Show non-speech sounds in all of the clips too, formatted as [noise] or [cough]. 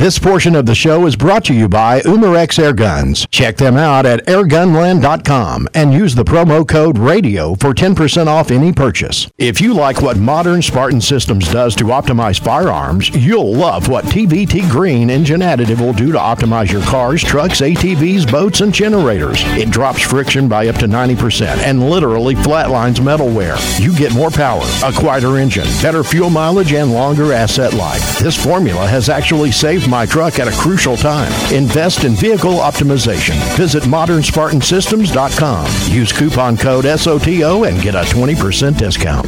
This portion of the show is brought to you by Umarex Air Guns. Check them out at airgunland.com and use the promo code RADIO for 10% off any purchase. If you like what modern Spartan Systems does to optimize firearms, you'll love what TVT Green Engine Additive will do to optimize your cars, trucks, ATVs, boats, and generators. It drops friction by up to 90% and literally flatlines metal wear. You get more power, a quieter engine, better fuel mileage, and longer asset life. This formula has actually saved my truck at a crucial time. Invest in vehicle optimization. Visit modernspartansystems.com. Use coupon code SOTO and get a 20% discount.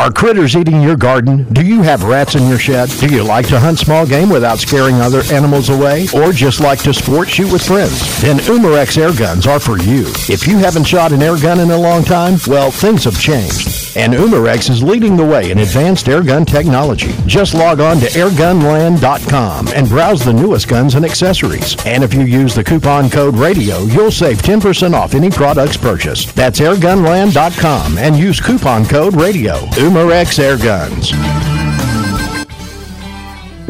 Are critters eating your garden? Do you have rats in your shed? Do you like to hunt small game without scaring other animals away? Or just like to sport shoot with friends? Then Umarex air guns are for you. If you haven't shot an air gun in a long time, well, things have changed. And Umarex is leading the way in advanced air gun technology. Just log on to airgunland.com and browse the newest guns and accessories. And if you use the coupon code RADIO, you'll save 10% off any products purchased. That's airgunland.com and use coupon code RADIO. Umarex Air Guns.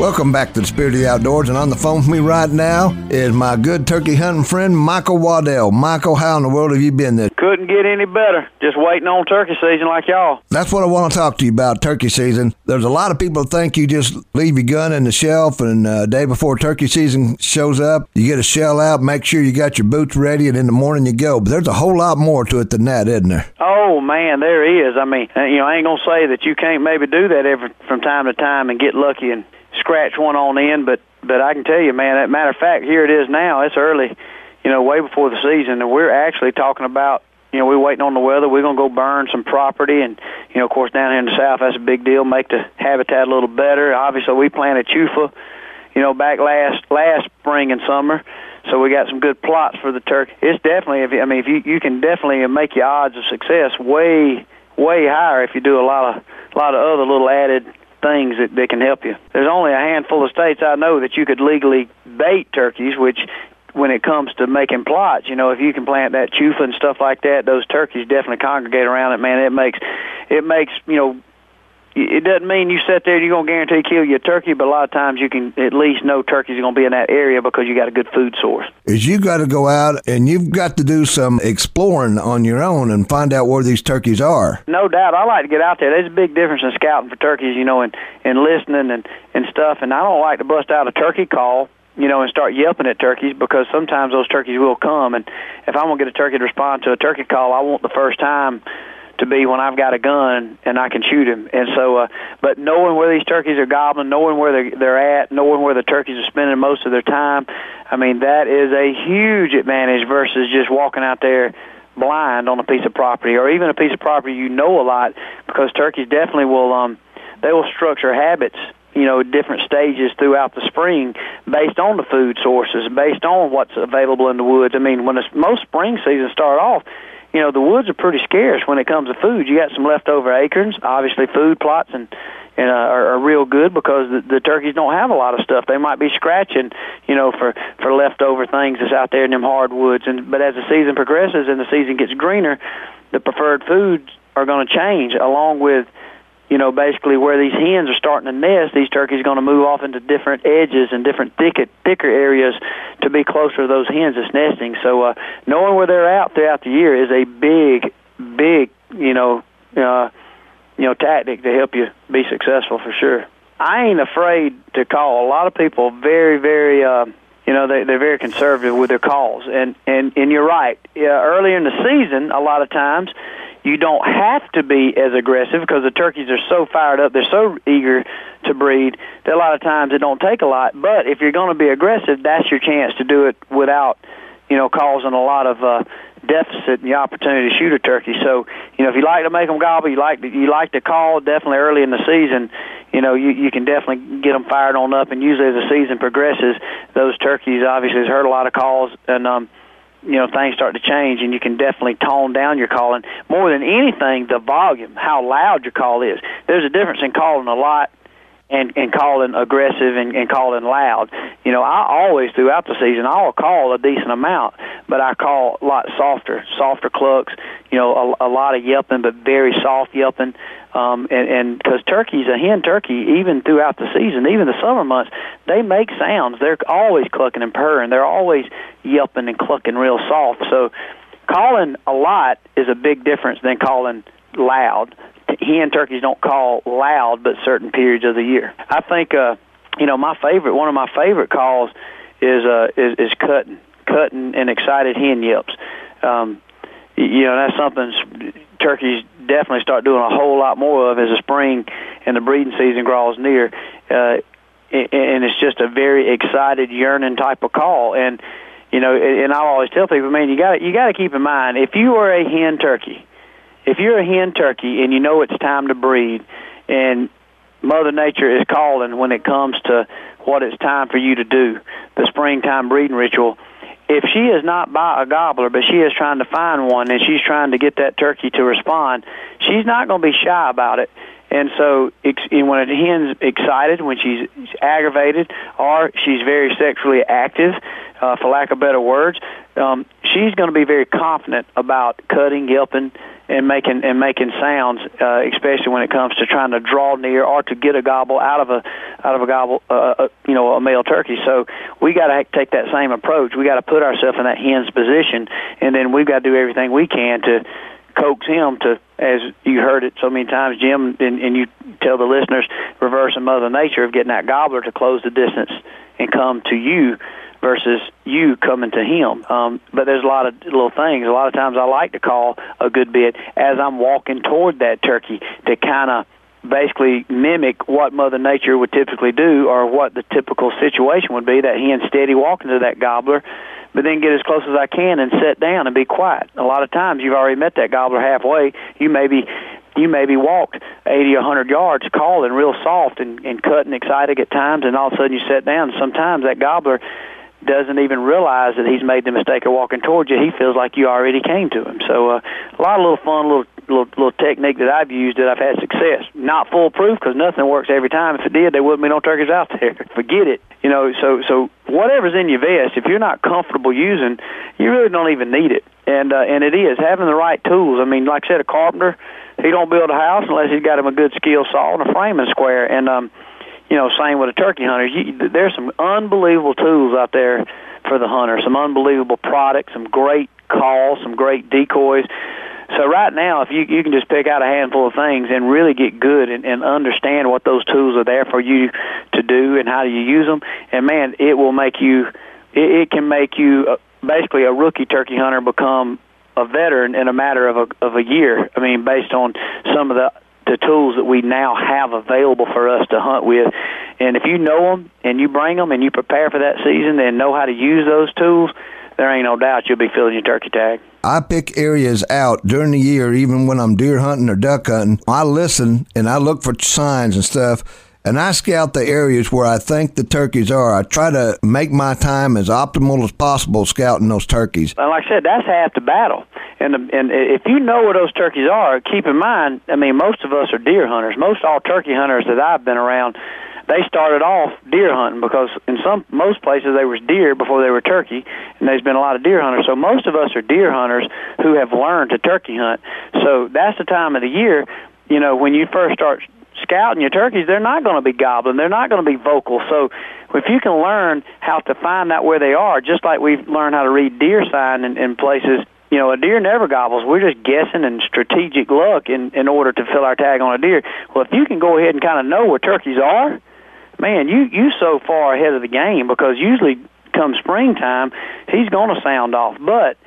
Welcome back to the Spirit of the Outdoors, and on the phone with me right now is my good turkey hunting friend, Michael Waddell. Michael, how in the world have you been this? Couldn't get any better. Just waiting on turkey season like y'all. That's what I want to talk to you about, turkey season. There's a lot of people think you just leave your gun in the shelf, and uh, day before turkey season shows up, you get a shell out, make sure you got your boots ready, and in the morning you go. But there's a whole lot more to it than that, isn't there? Oh man, there is. I mean, you know, I ain't gonna say that you can't maybe do that every from time to time and get lucky and scratch one on in, but but I can tell you, man. Matter of fact, here it is now. It's early, you know, way before the season, and we're actually talking about. You know, we're waiting on the weather. We're gonna go burn some property, and you know, of course, down here in the south, that's a big deal. Make the habitat a little better. Obviously, we planted chufa, you know, back last last spring and summer, so we got some good plots for the turkey. It's definitely, if you, I mean, if you you can definitely make your odds of success way way higher if you do a lot of a lot of other little added things that, that can help you. There's only a handful of states I know that you could legally bait turkeys, which when it comes to making plots, you know, if you can plant that chufa and stuff like that, those turkeys definitely congregate around it. Man, it makes it makes you know it doesn't mean you sit there and you're going to guarantee kill your turkey, but a lot of times you can at least know turkeys are going to be in that area because you got a good food source. Is you got to go out and you've got to do some exploring on your own and find out where these turkeys are. No doubt. I like to get out there. There's a big difference in scouting for turkeys, you know, and, and listening and, and stuff. And I don't like to bust out a turkey call you know, and start yelping at turkeys because sometimes those turkeys will come. And if I'm gonna get a turkey to respond to a turkey call, I want the first time to be when I've got a gun and I can shoot him. And so, uh, but knowing where these turkeys are gobbling, knowing where they're, they're at, knowing where the turkeys are spending most of their time, I mean, that is a huge advantage versus just walking out there blind on a piece of property or even a piece of property you know a lot because turkeys definitely will, um, they will structure habits you know different stages throughout the spring based on the food sources based on what's available in the woods i mean when the most spring seasons start off you know the woods are pretty scarce when it comes to food. You got some leftover acorns, obviously food plots and and uh, are, are real good because the, the turkeys don't have a lot of stuff. They might be scratching, you know, for for leftover things that's out there in them hardwoods. And but as the season progresses and the season gets greener, the preferred foods are going to change along with you know, basically where these hens are starting to nest, these turkeys are going to move off into different edges and different thicket, thicker areas to be closer to those hens that's nesting. So uh, knowing where they're out throughout the year is a big, big, you know, uh, you know, tactic to help you be successful for sure. I ain't afraid to call. A lot of people very, very, uh, you know, they, they're very conservative with their calls, and and and you're right. Uh, earlier in the season, a lot of times you don't have to be as aggressive because the turkeys are so fired up, they're so eager to breed that a lot of times it don't take a lot. But if you're going to be aggressive, that's your chance to do it without, you know, causing a lot of uh, deficit and the opportunity to shoot a turkey. So, you know, if you like to make them gobble, you like to, you like to call definitely early in the season. You know, you you can definitely get them fired on up, and usually as the season progresses, those turkeys obviously has heard a lot of calls and um you know things start to change and you can definitely tone down your calling. More than anything the volume how loud your call is. There's a difference in calling a lot and and calling aggressive and, and calling loud you know i always throughout the season i'll call a decent amount but I call a lot softer, softer clucks. You know, a, a lot of yelping, but very soft yelping. Um, and and because turkeys, a hen turkey, even throughout the season, even the summer months, they make sounds. They're always clucking and purring. They're always yelping and clucking real soft. So calling a lot is a big difference than calling loud. Hen turkeys don't call loud, but certain periods of the year. I think, uh, you know, my favorite, one of my favorite calls is uh, is, is cutting, cutting and excited hen yelps. Um, you know, that's something turkeys definitely start doing a whole lot more of as the spring and the breeding season draws near. Uh, and it's just a very excited, yearning type of call. And you know, and I always tell people, man, you got you got to keep in mind if you are a hen turkey, if you're a hen turkey and you know it's time to breed, and Mother Nature is calling when it comes to what it's time for you to do, the springtime breeding ritual if she is not by a gobbler, but she is trying to find one and she's trying to get that turkey to respond, she's not going to be shy about it. And so, when a hen's excited, when she's aggravated, or she's very sexually active, uh, for lack of better words, um, she's going to be very confident about cutting, yelping, and making and making sounds, uh, especially when it comes to trying to draw near or to get a gobble out of a out of a gobble, uh, uh you know, a male turkey. So we got to take that same approach. We got to put ourselves in that hen's position, and then we've got to do everything we can to coax him to, as you heard it so many times, Jim, and, and you tell the listeners, reversing Mother Nature of getting that gobbler to close the distance and come to you versus you coming to him. Um, but there's a lot of little things. A lot of times I like to call a good bit as I'm walking toward that turkey to kind of basically mimic what Mother Nature would typically do or what the typical situation would be, that hen steady walking to that gobbler, but then get as close as I can and sit down and be quiet. A lot of times you've already met that gobbler halfway. You maybe you maybe walked 80 or 100 yards calling real soft and, and cutting excited at times, and all of a sudden you sit down. Sometimes that gobbler doesn't even realize that he's made the mistake of walking towards you. He feels like you already came to him. So uh, a lot of little fun, little little little technique that I've used that I've had success. Not foolproof because nothing works every time. If it did, there wouldn't be no turkeys out there. [laughs] Forget it. You know. So so whatever's in your vest, if you're not comfortable using, you really don't even need it. And uh, and it is having the right tools. I mean, like I said, a carpenter, he don't build a house unless he's got him a good skill saw and a framing square. And um, you know, same with a turkey hunter. You, there's some unbelievable tools out there for the hunter. Some unbelievable products, some great calls, some great decoys. So right now, if you you can just pick out a handful of things and really get good and, and understand what those tools are there for you to do and how do you use them, and man, it will make you. It, it can make you uh, basically a rookie turkey hunter become a veteran in a matter of a of a year. I mean, based on some of the the tools that we now have available for us to hunt with. And if you know them and you bring them and you prepare for that season and know how to use those tools, there ain't no doubt you'll be filling your turkey tag. I pick areas out during the year, even when I'm deer hunting or duck hunting. I listen and I look for signs and stuff and I scout the areas where I think the turkeys are. I try to make my time as optimal as possible scouting those turkeys. And like I said, that's half the battle. And and if you know where those turkeys are, keep in mind. I mean, most of us are deer hunters. Most all turkey hunters that I've been around, they started off deer hunting because in some most places they was deer before they were turkey, and there's been a lot of deer hunters. So most of us are deer hunters who have learned to turkey hunt. So that's the time of the year, you know, when you first start scouting your turkeys, they're not going to be gobbling. They're not going to be vocal. So if you can learn how to find out where they are, just like we've learned how to read deer sign in, in places, you know, a deer never gobbles. We're just guessing and strategic luck in, in order to fill our tag on a deer. Well, if you can go ahead and kind of know where turkeys are, man, you you so far ahead of the game because usually come springtime, he's going to sound off. But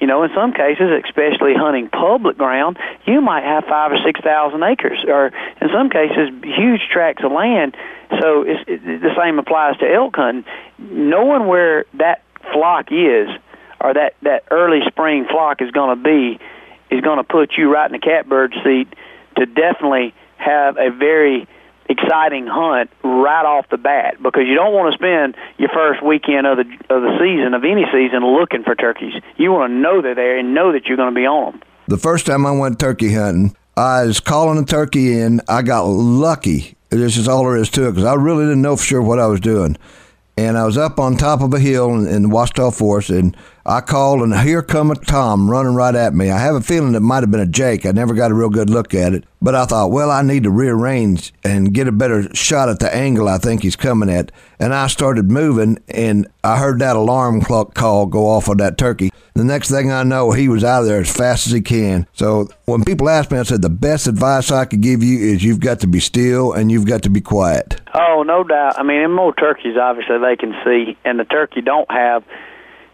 you know, in some cases, especially hunting public ground, you might have five or six thousand acres, or in some cases, huge tracts of land. So it's, it, the same applies to elk hunting. Knowing where that flock is, or that that early spring flock is going to be, is going to put you right in the catbird seat to definitely have a very exciting hunt right off the bat because you don't want to spend your first weekend of the of the season of any season looking for turkeys. You want to know they're there and know that you're going to be on them. The first time I went turkey hunting, I was calling a turkey in. I got lucky. This is all there is to it because I really didn't know for sure what I was doing. And I was up on top of a hill in, in the Ouachita Forest, and I called, and here come a Tom running right at me. I have a feeling it might have been a Jake. I never got a real good look at it. But I thought, well, I need to rearrange and get a better shot at the angle I think he's coming at. And I started moving, and I heard that alarm clock call go off on that turkey. The next thing I know, he was out of there as fast as he can. So when people ask me, I said, the best advice I could give you is you've got to be still and you've got to be quiet. Oh, no doubt. I mean, in more turkeys, obviously, they can see, and the turkey don't have,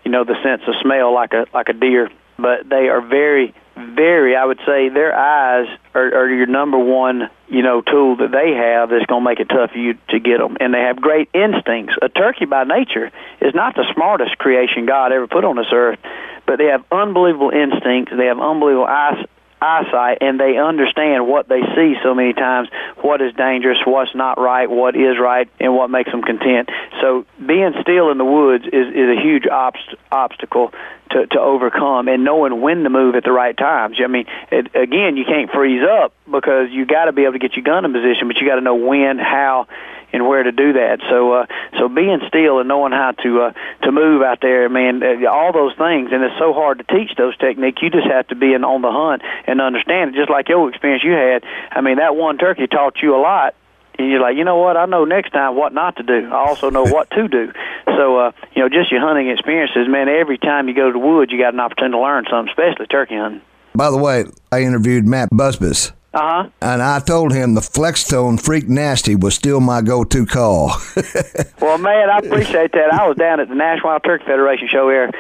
you know, the sense of smell like a like a deer, but they are very very, I would say their eyes are, are your number one, you know, tool that they have that's going to make it tough for you to get them. And they have great instincts. A turkey by nature is not the smartest creation God ever put on this earth, but they have unbelievable instincts. They have unbelievable eyes, eyesight and they understand what they see so many times what is dangerous what's not right what is right and what makes them content. So being still in the woods is is a huge obst- obstacle to to overcome and knowing when to move at the right times. I mean it, again you can't freeze up because you got to be able to get your gun in position but you got to know when how and where to do that. So uh, so being still and knowing how to uh, to move out there, man, uh, all those things, and it's so hard to teach those techniques. You just have to be in, on the hunt and understand it. Just like your experience you had. I mean, that one turkey taught you a lot and you're like, you know what? I know next time what not to do. I also know what to do. So, uh, you know, just your hunting experiences, man. Every time you go to the woods, you got an opportunity to learn something, especially turkey hunting. By the way, I interviewed Matt Busbice uh-huh. And I told him the Flextone Freak Nasty was still my go-to call. [laughs] well, man, I appreciate that. I was down at the National Wild Turkey Federation show here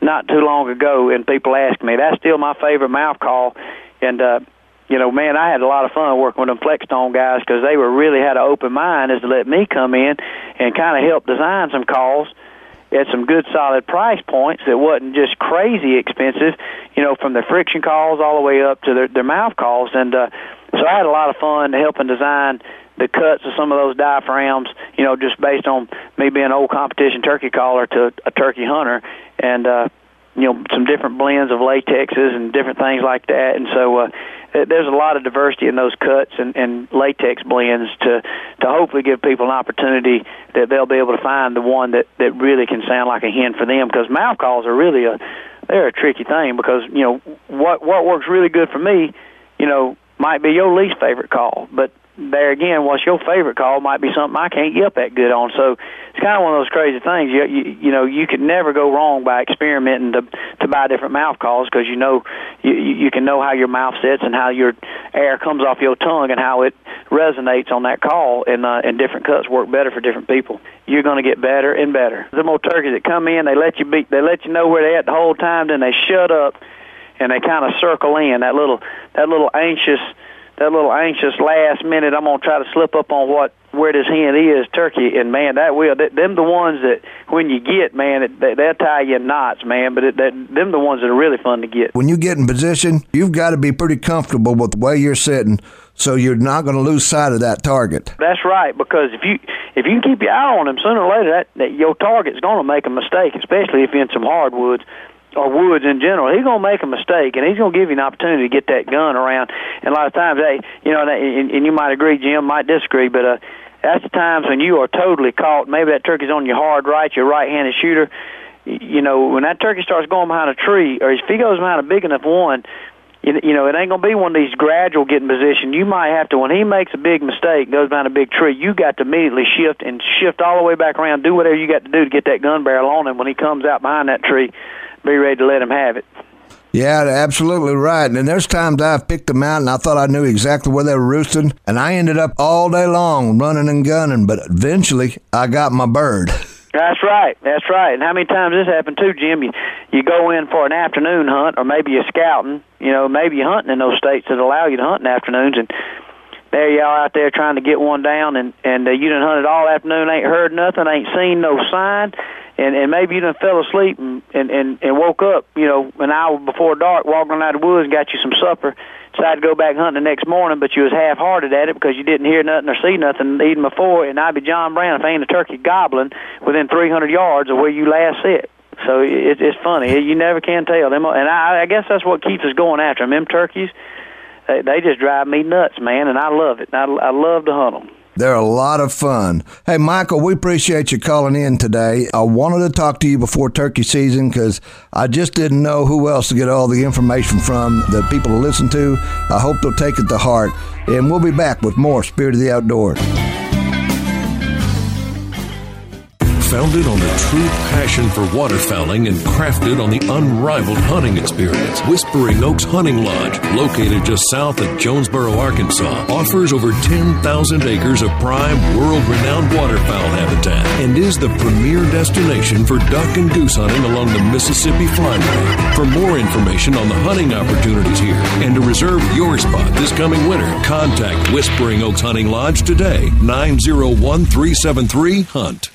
not too long ago, and people asked me. That's still my favorite mouth call, and uh, you know, man, I had a lot of fun working with them Flextone guys because they were really had an open mind as to let me come in and kind of help design some calls at some good solid price points that wasn't just crazy expensive, you know, from their friction calls all the way up to their, their mouth calls. And uh, so I had a lot of fun helping design the cuts of some of those diaphragms, you know, just based on me being an old competition turkey caller to a turkey hunter. And, uh, you know, some different blends of latexes and different things like that. And so, uh, there's a lot of diversity in those cuts and, and latex blends to to hopefully give people an opportunity that they'll be able to find the one that that really can sound like a hen for them because mouth calls are really a they're a tricky thing because you know what what works really good for me you know might be your least favorite call but there again, what's your favorite call might be something I can't get that good on. So it's kind of one of those crazy things. You you, you know you can never go wrong by experimenting to to buy different mouth calls because you know you you can know how your mouth sits and how your air comes off your tongue and how it resonates on that call and uh, and different cuts work better for different people. You're going to get better and better. The more turkeys that come in, they let you be they let you know where they're at the whole time, then they shut up and they kind of circle in that little that little anxious that little anxious last minute. I'm gonna try to slip up on what where this hen is, turkey, and man, that will that, them the ones that when you get, man, it, they, they'll tie you in knots, man. But it, that, them the ones that are really fun to get. When you get in position, you've got to be pretty comfortable with the way you're sitting, so you're not going to lose sight of that target. That's right, because if you if you can keep your eye on them, sooner or later that, that your target's going to make a mistake, especially if you're in some hardwoods or woods in general, he's to make a mistake, and he's to give you an opportunity to get that gun around. And a lot of times, hey, you know, and, and you might agree, Jim, might disagree, but uh, that's the times when you are totally caught. Maybe that turkey's on your hard right, your right-handed shooter. You know, when that turkey starts going behind a tree, or if he goes behind a big enough one, you, you know, it ain't gonna be one of these gradual getting position. You might have to when he makes a big mistake, goes behind a big tree. You got to immediately shift and shift all the way back around. Do whatever you got to do to get that gun barrel on him when he comes out behind that tree be ready to let them have it. Yeah, absolutely right. And there's times I've picked them out and I thought I knew exactly where they were roosting, and I ended up all day long running and gunning, but eventually I got my bird. That's right. That's right. And how many times this happened too, Jim? You you go in for an afternoon hunt, or maybe you're scouting. You know, maybe you're hunting in those states that allow you to hunt in afternoons, and there you are out there trying to get one down, and and uh, you didn't hunt it all afternoon, ain't heard nothing, ain't seen no sign, and and maybe you done fell asleep and and and, and woke up, you know, an hour before dark, walking out of the woods, and got you some supper. Decided to go back hunting the next morning, but you was half-hearted at it because you didn't hear nothing or see nothing even before. And I'd be John Brown if ain't a turkey gobbling within 300 yards of where you last sit. So it, it's funny. You never can tell them, and I, I guess that's what keeps us going after them. Them turkeys, they, they just drive me nuts, man, and I love it. I, I love to hunt them. They're a lot of fun. Hey, Michael, we appreciate you calling in today. I wanted to talk to you before turkey season because I just didn't know who else to get all the information from that people to listen to. I hope they'll take it to heart. And we'll be back with more Spirit of the Outdoors. Founded on the true passion for waterfowling and crafted on the unrivaled hunting experience. Whispering Oaks Hunting Lodge, located just south of Jonesboro, Arkansas, offers over 10,000 acres of prime, world renowned waterfowl habitat and is the premier destination for duck and goose hunting along the Mississippi Flyway. For more information on the hunting opportunities here and to reserve your spot this coming winter, contact Whispering Oaks Hunting Lodge today, 901 373 Hunt.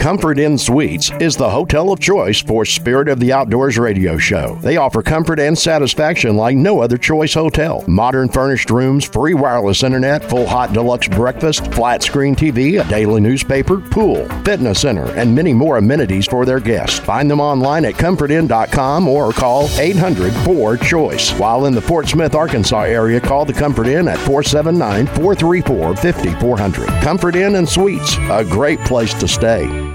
Comfort Inn Suites is the hotel of choice for Spirit of the Outdoors radio show. They offer comfort and satisfaction like no other choice hotel. Modern furnished rooms, free wireless internet, full hot deluxe breakfast, flat screen TV, a daily newspaper, pool, fitness center, and many more amenities for their guests. Find them online at comfortinn.com or call 800 4 Choice. While in the Fort Smith, Arkansas area, call the Comfort Inn at 479 434 5400. Comfort Inn and Suites, a great place to stay.